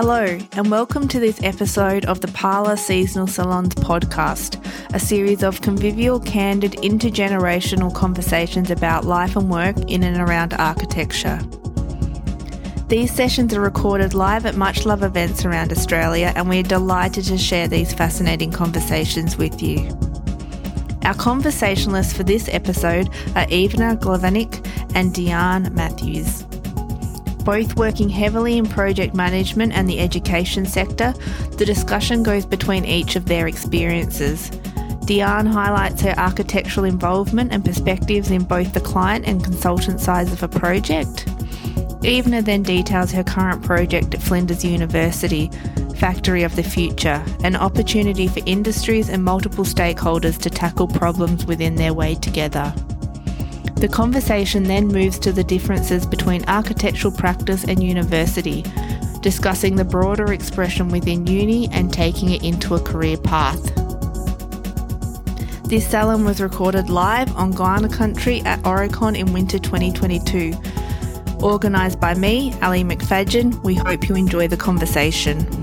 Hello, and welcome to this episode of the Parlour Seasonal Salons podcast, a series of convivial, candid, intergenerational conversations about life and work in and around architecture. These sessions are recorded live at Much Love events around Australia, and we're delighted to share these fascinating conversations with you. Our conversationalists for this episode are Ivana Glavinic and De'Arne Matthews both working heavily in project management and the education sector, the discussion goes between each of their experiences. De'Arne highlights her architectural involvement and perspectives in both the client and consultant sides of a project. Ivana then details her current project at Flinders University, Factory of the Future, an opportunity for industries and multiple stakeholders to tackle problems within their way together. The conversation then moves to the differences between architectural practice and university, discussing the broader expression within uni and taking it into a career path. This salon was recorded live on Kaurna Country at Aurecon in winter 2022. Organised by me, Ali McFadyen, we hope you enjoy the conversation.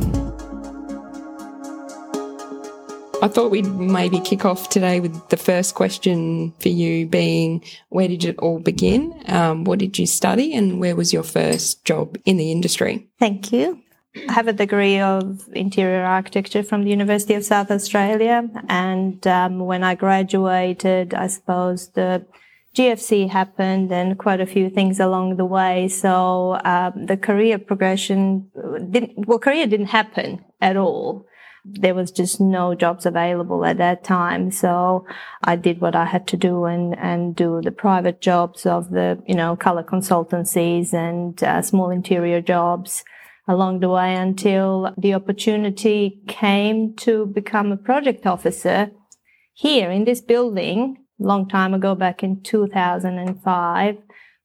I thought we'd maybe kick off today with the first question for you being where did it all begin? Um, what did you study and where was your first job in the industry? Thank you. I have a degree of interior architecture from the University of South Australia. And um, when I graduated, I suppose the GFC happened and quite a few things along the way. So um, the career progression didn't, well, career didn't happen at all there was just no jobs available at that time. So I did what I had to do and, and do the private jobs of the, you know, color consultancies and uh, small interior jobs along the way until the opportunity came to become a project officer here in this building long time ago back in 2005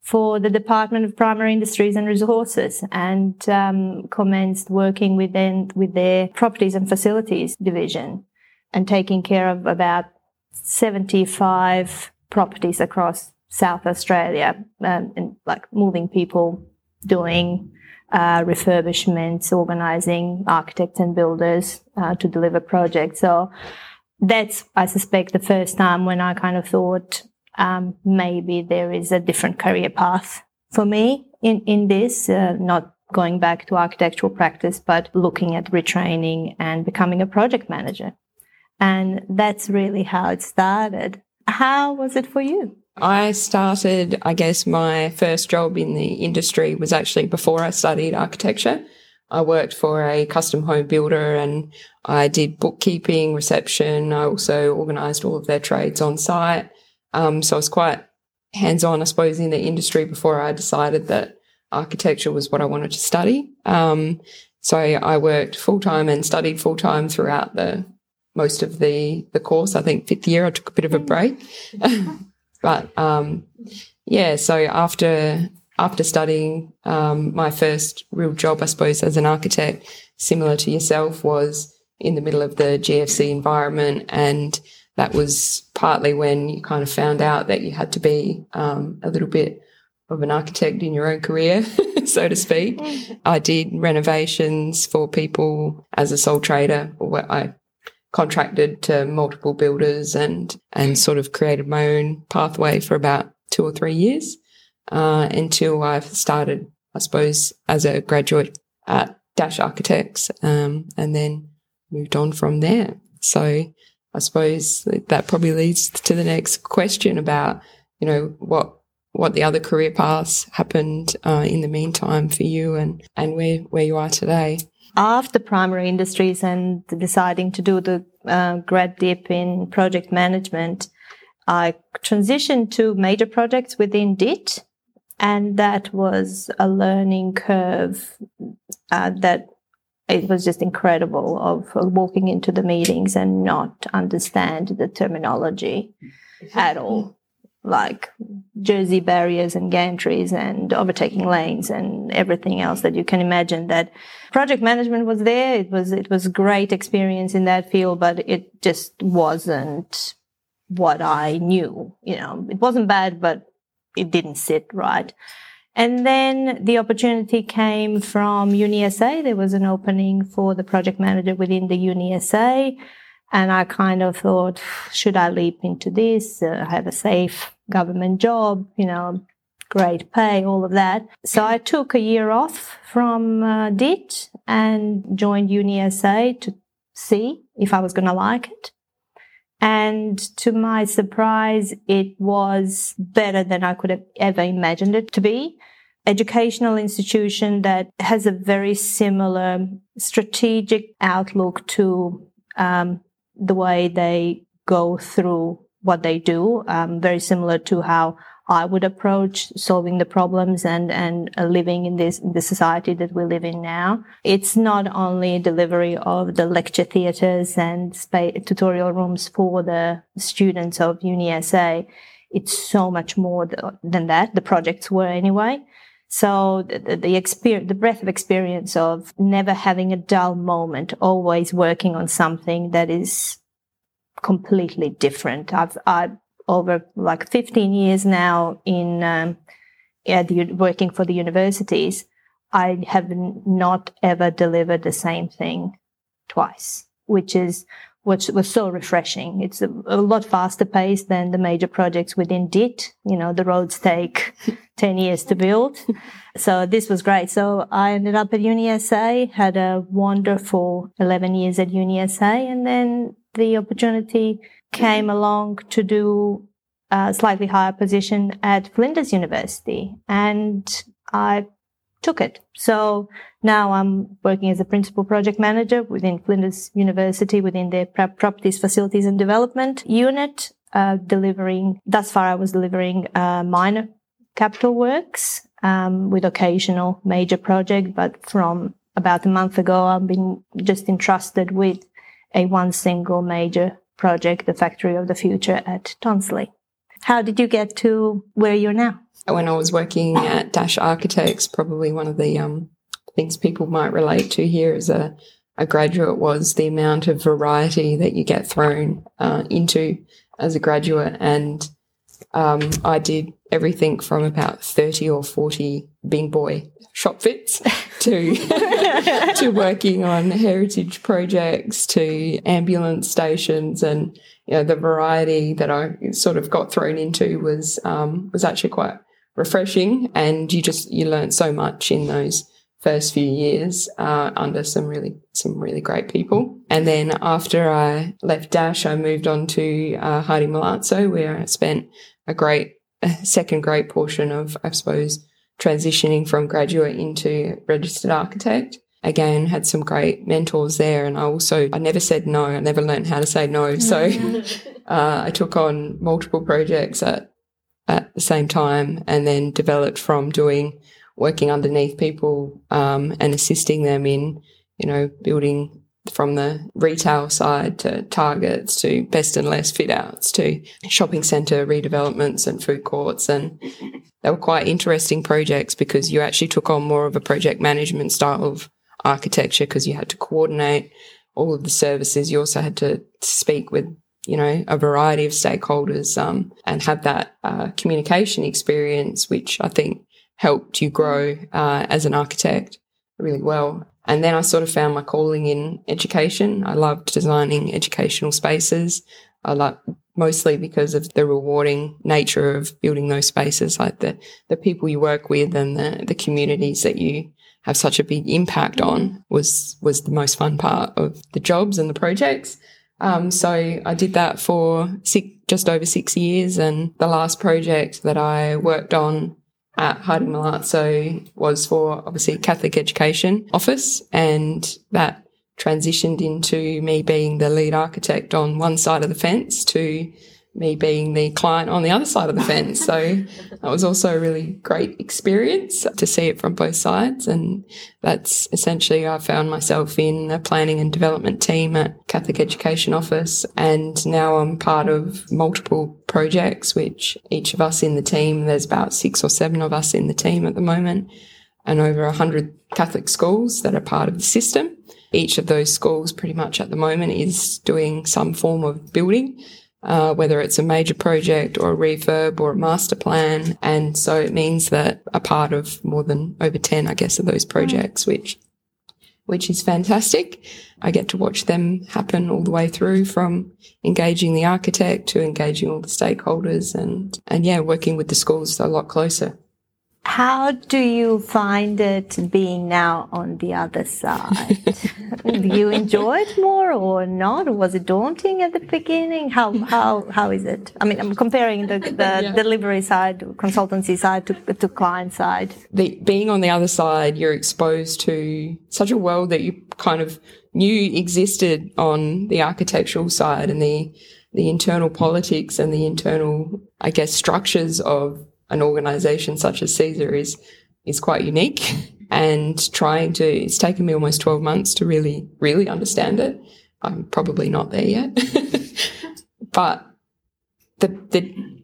for the Department of Primary Industries and Resources and um, commenced working within with their properties and facilities division and taking care of about 75 properties across South Australia um, and like moving people, doing uh, refurbishments, organizing architects and builders uh, to deliver projects. So that's, I suspect, the first time when I kind of thought, um, maybe there is a different career path for me in, in this, uh, not going back to architectural practice, but looking at retraining and becoming a project manager. And that's really how it started. How was it for you? I started, I guess, my first job in the industry was actually before I studied architecture. I worked for a custom home builder and I did bookkeeping, reception. I also organised all of their trades on site. Um, so I was quite hands on, I suppose, in the industry before I decided that architecture was what I wanted to study. Um, so I worked full time and studied full time throughout the most of the the course. I think fifth year I took a bit of a break, but um, yeah. So after after studying, um, my first real job, I suppose, as an architect, similar to yourself, was in the middle of the GFC environment and that was partly when you kind of found out that you had to be um, a little bit of an architect in your own career, so to speak. I did renovations for people as a sole trader, or I contracted to multiple builders and and sort of created my own pathway for about two or three years uh, until I started, I suppose, as a graduate at Dash Architects, um, and then moved on from there. So I suppose that probably leads to the next question about, you know, what what the other career paths happened uh, in the meantime for you and, and where, where you are today. After primary industries and deciding to do the uh, grad dip in project management, I transitioned to major projects within DIT. And that was a learning curve uh, that it was just incredible of walking into the meetings and not understand the terminology at all. Like jersey barriers and gantries and overtaking lanes and everything else that you can imagine that project management was there. It was it was great experience in that field but it just wasn't what i knew you know. It wasn't bad but it didn't sit right And then the opportunity came from UniSA. There was an opening for the project manager within the UniSA. And I kind of thought, should I leap into this? Uh, have a safe government job, you know, great pay, all of that. So I took a year off from uh, DIT and joined UniSA to see if I was going to like it. And to my surprise, it was better than I could have ever imagined it to be. Educational institution that has a very similar strategic outlook to um, the way they go through what they do, um, very similar to how I would approach solving the problems and, and uh, living in this, in the society that we live in now. It's not only delivery of the lecture theatres and tutorial rooms for the students of UniSA. It's so much more than that. The projects were anyway. So the, the experience, the breadth of experience of never having a dull moment, always working on something that is completely different. I've, I, over like 15 years now in, um, the, working for the universities, I have not ever delivered the same thing twice, which is which was so refreshing. It's a, a, lot faster paced than the major projects within DIT. You know, the roads take 10 years to build. So this was great. So I ended up at UniSA, had a wonderful 11 years at UniSA, and then the opportunity came along to do a slightly higher position at Flinders University. And I took it. So now I'm working as a principal project manager within Flinders University within their properties, facilities and development unit, uh, delivering, thus far I was delivering uh, minor capital works um, with occasional major project, but from about a month ago I've been just entrusted with a one single major project, the Factory of the Future at Tonsley. How did you get to where you're now? when I was working at Dash Architects, probably one of the um, things people might relate to here as a, a graduate was the amount of variety that you get thrown uh, into as a graduate. And um, I did everything from about 30 or 40 big boy shop fits to to working on heritage projects to ambulance stations and you know the variety that I sort of got thrown into was um, was actually quite refreshing. And you just you learn so much in those first few years uh, under some really some really great people. And then after i left dash i moved on to uh, Hardy Milazzo where i spent a great a second great portion of i suppose transitioning from graduate into registered architect. Again had some great mentors there and i also i never said no. I never learned how to say no. So uh, i took on multiple projects at at the same time and then developed from doing working underneath people um, and assisting them in, you know, building from the retail side to targets to best and less fit outs to shopping centre redevelopments and food courts. And they were quite interesting projects because you actually took on more of a project management style of architecture because you had to coordinate all of the services. You also had to speak with you know, a variety of stakeholders um, and have that uh, communication experience, which I think helped you grow uh, as an architect really well. And then I sort of found my calling in education. I loved designing educational spaces. I like mostly because of the rewarding nature of building those spaces, like the, the people you work with and the, the communities that you have such a big impact on was, was the most fun part of the jobs and the projects. Um, so I did that for six, just over six years. And the last project that I worked on at Hardy Milazzo was for obviously Catholic Education Office. And that transitioned into me being the lead architect on one side of the fence to me being the client on the other side of the fence. So that was also a really great experience to see it from both sides. And that's essentially, I found myself in the planning and development team at Catholic Education Office. And now I'm part of multiple projects, which each of us in the team, there's about six or seven of us in the team at the moment and over a hundred Catholic schools that are part of the system. Each of those schools pretty much at the moment is doing some form of building uh, whether it's a major project or a refurb or a master plan. And so it means that a part of more than over 10, I guess, of those projects, which which is fantastic. I get to watch them happen all the way through from engaging the architect to engaging all the stakeholders and, and yeah, working with the schools a lot closer. How do you find it being now on the other side? do you enjoy it more or not? Was it daunting at the beginning? How how how is it? I mean, I'm comparing the, the yeah. delivery side, consultancy side to, to client side. The, being on the other side, you're exposed to such a world that you kind of knew existed on the architectural side and the the internal politics and the internal, I guess, structures of an organization such as CESA is is quite unique. And trying to it's taken me almost 12 months to really really understand it. I'm probably not there yet. But the the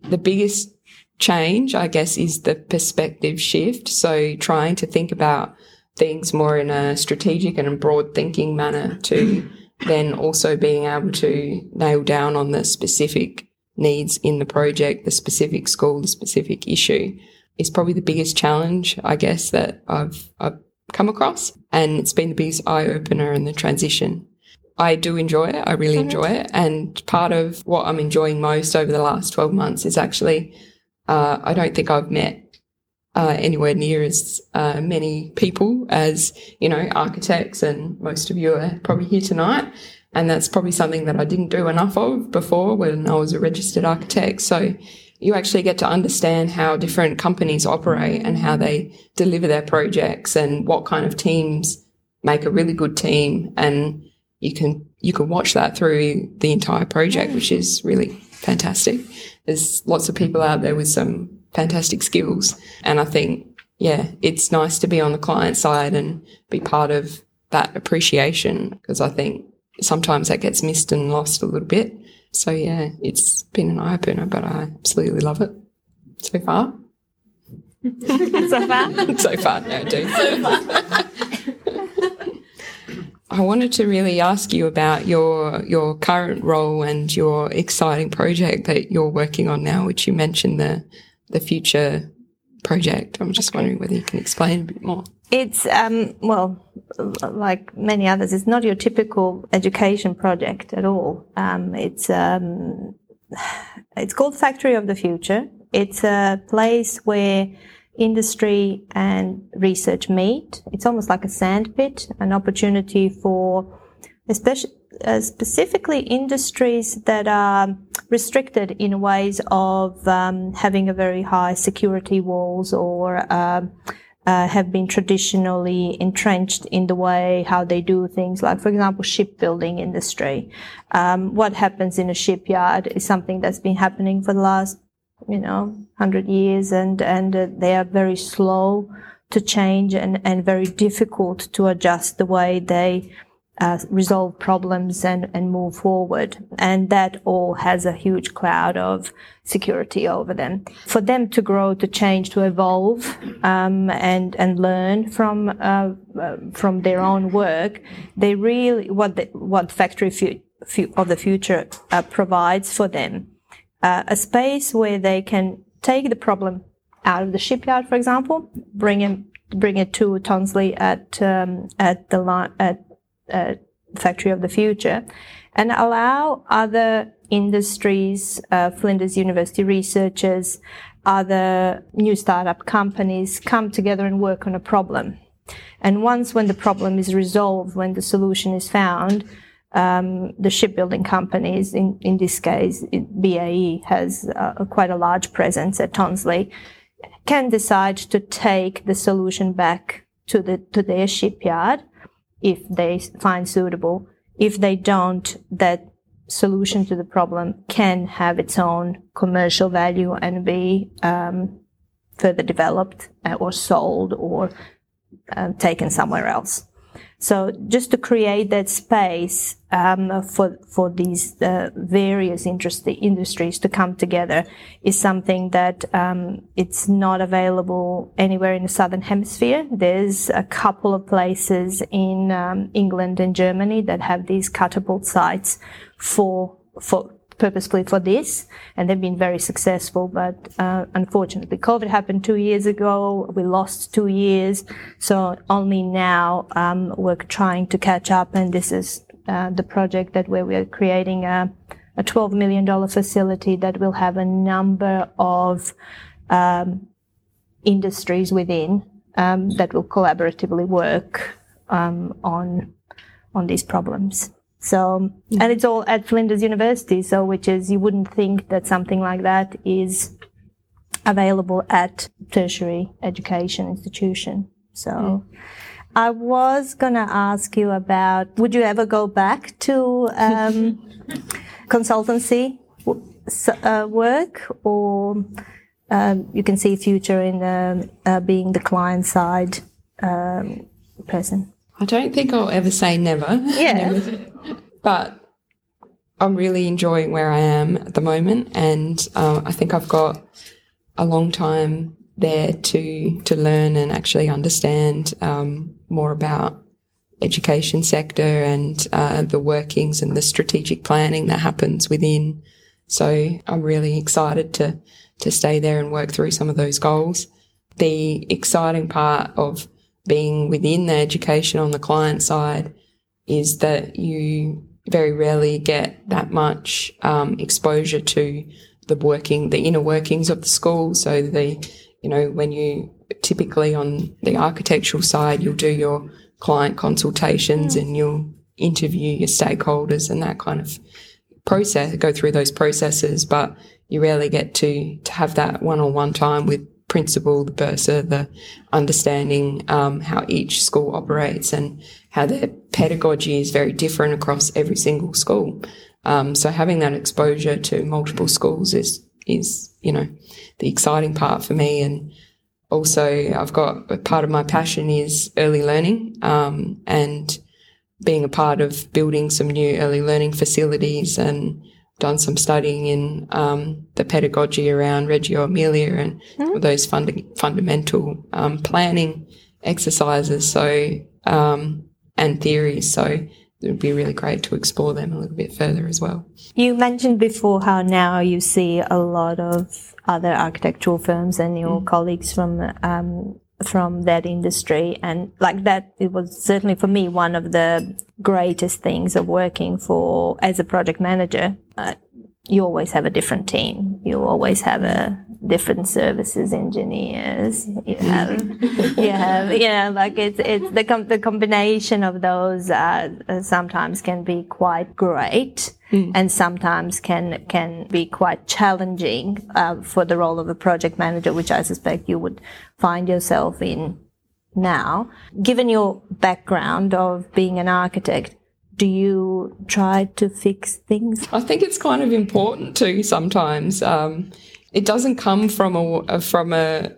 the biggest change i guess is the perspective shift. So trying to think about things more in a strategic and a broad thinking manner to then also being able to nail down on the specific needs in the project, the specific school, the specific issue is probably the biggest challenge, I guess, that I've, I've come across. And it's been the biggest eye opener in the transition. I do enjoy it. I really mm-hmm. enjoy it. And part of what I'm enjoying most over the last 12 months is actually, uh, I don't think I've met uh, anywhere near as uh, many people as, you know, architects and most of you are probably here tonight. And that's probably something that I didn't do enough of before when I was a registered architect. So you actually get to understand how different companies operate and how they deliver their projects and what kind of teams make a really good team. And you can, you can watch that through the entire project, which is really fantastic. There's lots of people out there with some fantastic skills. And I think, yeah, it's nice to be on the client side and be part of that appreciation because I think sometimes that gets missed and lost a little bit. So yeah, it's been an eye opener, but I absolutely love it so far. so far? so far, no, do. So far. I wanted to really ask you about your your current role and your exciting project that you're working on now, which you mentioned the the future project. I'm just okay. wondering whether you can explain a bit more. It's, um, well, like many others, it's not your typical education project at all. Um, it's, um, it's called Factory of the Future. It's a place where industry and research meet. It's almost like a sandpit, an opportunity for especially uh, specifically industries that are restricted in ways of um, having a very high security walls or um, uh, have been traditionally entrenched in the way how they do things, like for example, shipbuilding industry. Um, what happens in a shipyard is something that's been happening for the last, you know, hundred years, and and uh, they are very slow to change and and very difficult to adjust the way they uh, resolve problems and, and move forward. And that all has a huge cloud of security over them. For them to grow, to change, to evolve, um, and, and learn from, uh, uh, from their own work, they really, what, the, what Factory fu- fu- of the Future uh, provides for them, uh, a space where they can take the problem out of the shipyard, for example, bring it, bring it to Tonsley at, um, at the line, at uh, factory of the future and allow other industries, uh, Flinders University researchers, other new startup companies come together and work on a problem. And once when the problem is resolved, when the solution is found, um, the shipbuilding companies, in, in this case, BAE has uh, quite a large presence at Tonsley, can decide to take the solution back to the to their shipyard if they find suitable. If they don't, that solution to the problem can have its own commercial value and be um, further developed uh, or sold or uh, taken somewhere else. So just to create that space um, for for these uh, various industries to come together is something that um, it's not available anywhere in the southern hemisphere. There's a couple of places in um, England and Germany that have these catapult sites for for purposefully for this, and they've been very successful. But uh, unfortunately, COVID happened two years ago. We lost two years, so only now um, we're trying to catch up. And this is uh, the project that where we are creating a, a $12 million facility that will have a number of um, industries within um, that will collaboratively work um, on on these problems. So, and it's all at Flinders University. So, which is, you wouldn't think that something like that is available at tertiary education institution. So, mm. I was going to ask you about, would you ever go back to, um, consultancy uh, work or, um, you can see future in um, uh, being the client side um, person? I don't think I'll ever say never. Yeah. never. But I'm really enjoying where I am at the moment, and uh, I think I've got a long time there to to learn and actually understand um, more about education sector and uh, the workings and the strategic planning that happens within. So I'm really excited to to stay there and work through some of those goals. The exciting part of being within the education on the client side is that you very rarely get that much um, exposure to the working, the inner workings of the school. So the, you know, when you typically on the architectural side, you'll do your client consultations and you'll interview your stakeholders and that kind of process, go through those processes, but you rarely get to, to have that one-on-one time with principal, the bursar, the understanding um, how each school operates and how their pedagogy is very different across every single school. Um, so having that exposure to multiple schools is is you know the exciting part for me, and also I've got part of my passion is early learning um, and being a part of building some new early learning facilities and done some studying in um, the pedagogy around Reggio Emilia and mm-hmm. those fund- fundamental um, planning exercises. So um, and theories. So it would be really great to explore them a little bit further as well. You mentioned before how now you see a lot of other architectural firms and your mm. colleagues from um, from that industry, and like that, it was certainly for me one of the greatest things of working for as a project manager. Uh, you always have a different team. You always have a different services engineers. You have, you have, you know, like it's it's the com- the combination of those uh, sometimes can be quite great, mm. and sometimes can can be quite challenging uh, for the role of a project manager, which I suspect you would find yourself in now. Given your background of being an architect, do you try to fix things? I think it's kind of important to sometimes. Um, it doesn't come from a from a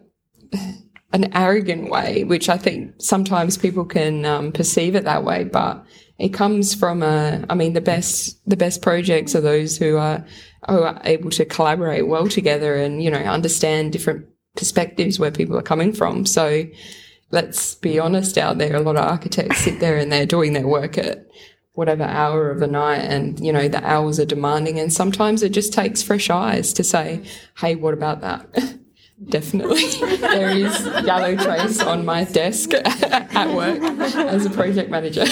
an arrogant way, which I think sometimes people can um, perceive it that way, but it comes from a. I mean, the best the best projects are those who are who are able to collaborate well together and you know understand different perspectives where people are coming from. So let's be honest out there, a lot of architects sit there and they're doing their work at whatever hour of the night and you know the hours are demanding and sometimes it just takes fresh eyes to say hey what about that? Definitely. There is yellow trace on my desk at work as a project manager.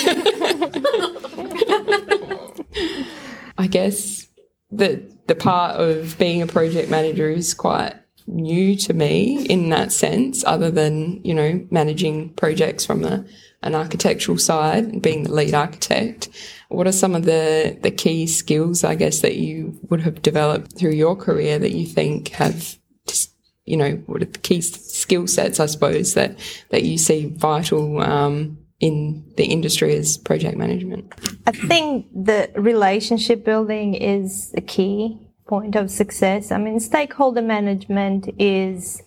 I guess the the part of being a project manager is quite new to me in that sense other than you know managing projects from a an architectural side, being the lead architect. What are some of the, the key skills, I guess, that you would have developed through your career that you think have just, you know, what are the key skill sets, I suppose, that, that you see vital um, in the industry as project management? I think the relationship building is a key point of success. I mean, stakeholder management is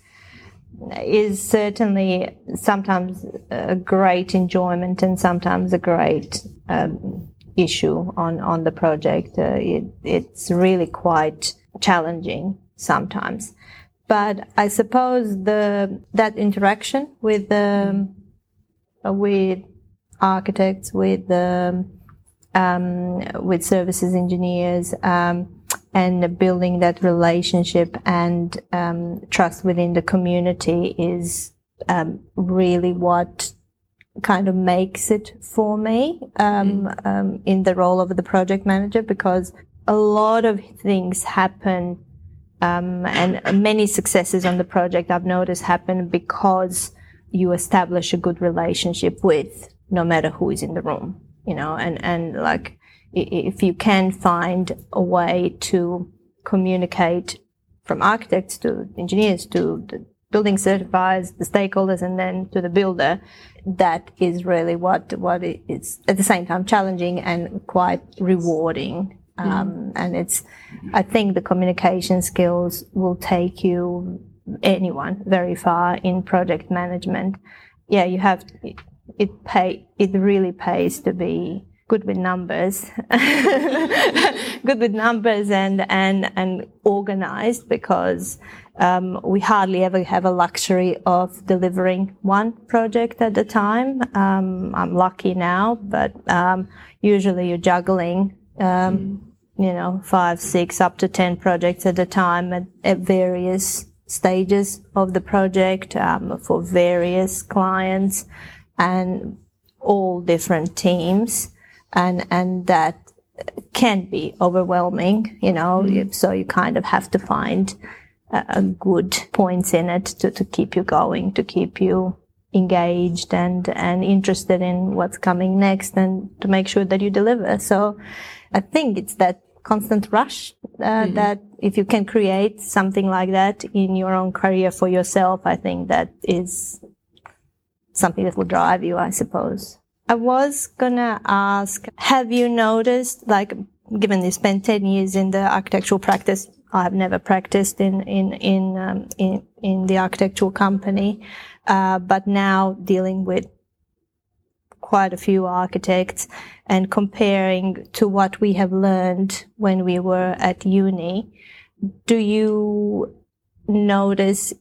is certainly sometimes a great enjoyment and sometimes a great um, issue on, on the project. Uh, it, it's really quite challenging sometimes. But I suppose the that interaction with the uh, with architects, with the um, with services engineers, um, and building that relationship and um, trust within the community is um, really what kind of makes it for me um, mm. Um, in the role of the project manager because a lot of things happen um, and many successes on the project I've noticed happen because you establish a good relationship with no matter who is in the room, you know, and, and like if you can find a way to communicate from architects to engineers to the building certifiers, the stakeholders, and then to the builder, that is really what what is at the same time challenging and quite rewarding. Mm-hmm. Um, and it's, I think the communication skills will take you anyone very far in project management. Yeah, you have it pay it really pays to be good with numbers, good with numbers and and and organized because um, we hardly ever have a luxury of delivering one project at a time. Um, I'm lucky now, but um, usually you're juggling. Mm. You know, five, six, up to ten projects at a time at, at various stages of the project um, for various clients and all different teams and and that can be overwhelming you know mm. so you kind of have to find a, a good points in it to, to keep you going to keep you engaged and and interested in what's coming next and to make sure that you deliver so i think it's that constant rush uh, mm-hmm. that if you can create something like that in your own career for yourself i think that is something that will drive you i suppose I was gonna ask, have you noticed, like, given you spent 10 years in the architectural practice, I've never practiced in, in, in, um, in, in the architectural company, uh, but now dealing with quite a few architects and comparing to what we have learned when we were at uni, do you notice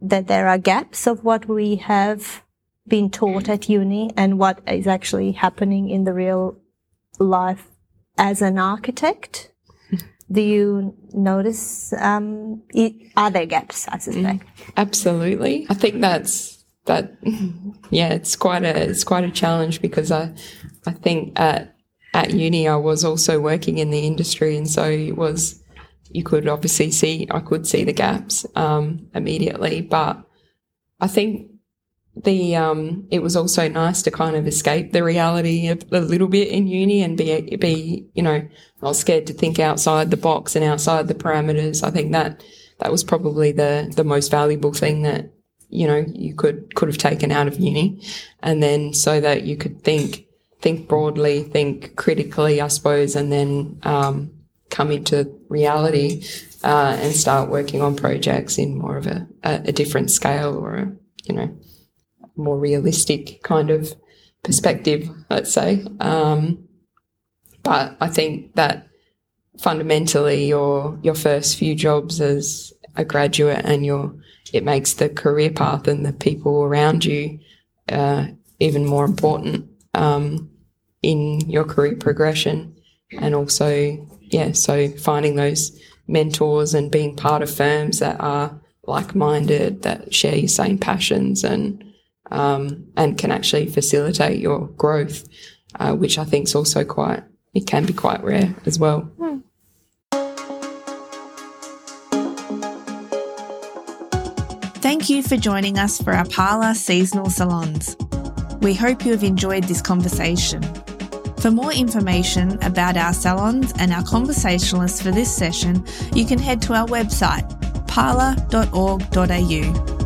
that there are gaps of what we have been taught at uni and what is actually happening in the real life as an architect? Do you notice, um, it, are there gaps, I suspect? Mm, absolutely. I think that's, that, yeah, it's quite a, it's quite a challenge because I, I think at, at uni I was also working in the industry and so it was, you could obviously see, I could see the gaps, um, immediately, but I think the um, it was also nice to kind of escape the reality a, a little bit in uni and be be you know not scared to think outside the box and outside the parameters. I think that that was probably the the most valuable thing that you know you could could have taken out of uni, and then so that you could think think broadly, think critically, I suppose, and then um, come into reality uh, and start working on projects in more of a, a, a different scale or a, you know more realistic kind of perspective, let's say. Um, but I think that fundamentally your your first few jobs as a graduate and your it makes the career path and the people around you uh, even more important um, in your career progression and also yeah so finding those mentors and being part of firms that are like-minded that share your same passions and um, and can actually facilitate your growth, uh, which I think is also quite, it can be quite rare as well. Thank you for joining us for our Parlour seasonal salons. We hope you have enjoyed this conversation. For more information about our salons and our conversationalists for this session, you can head to our website, parlour.org.au.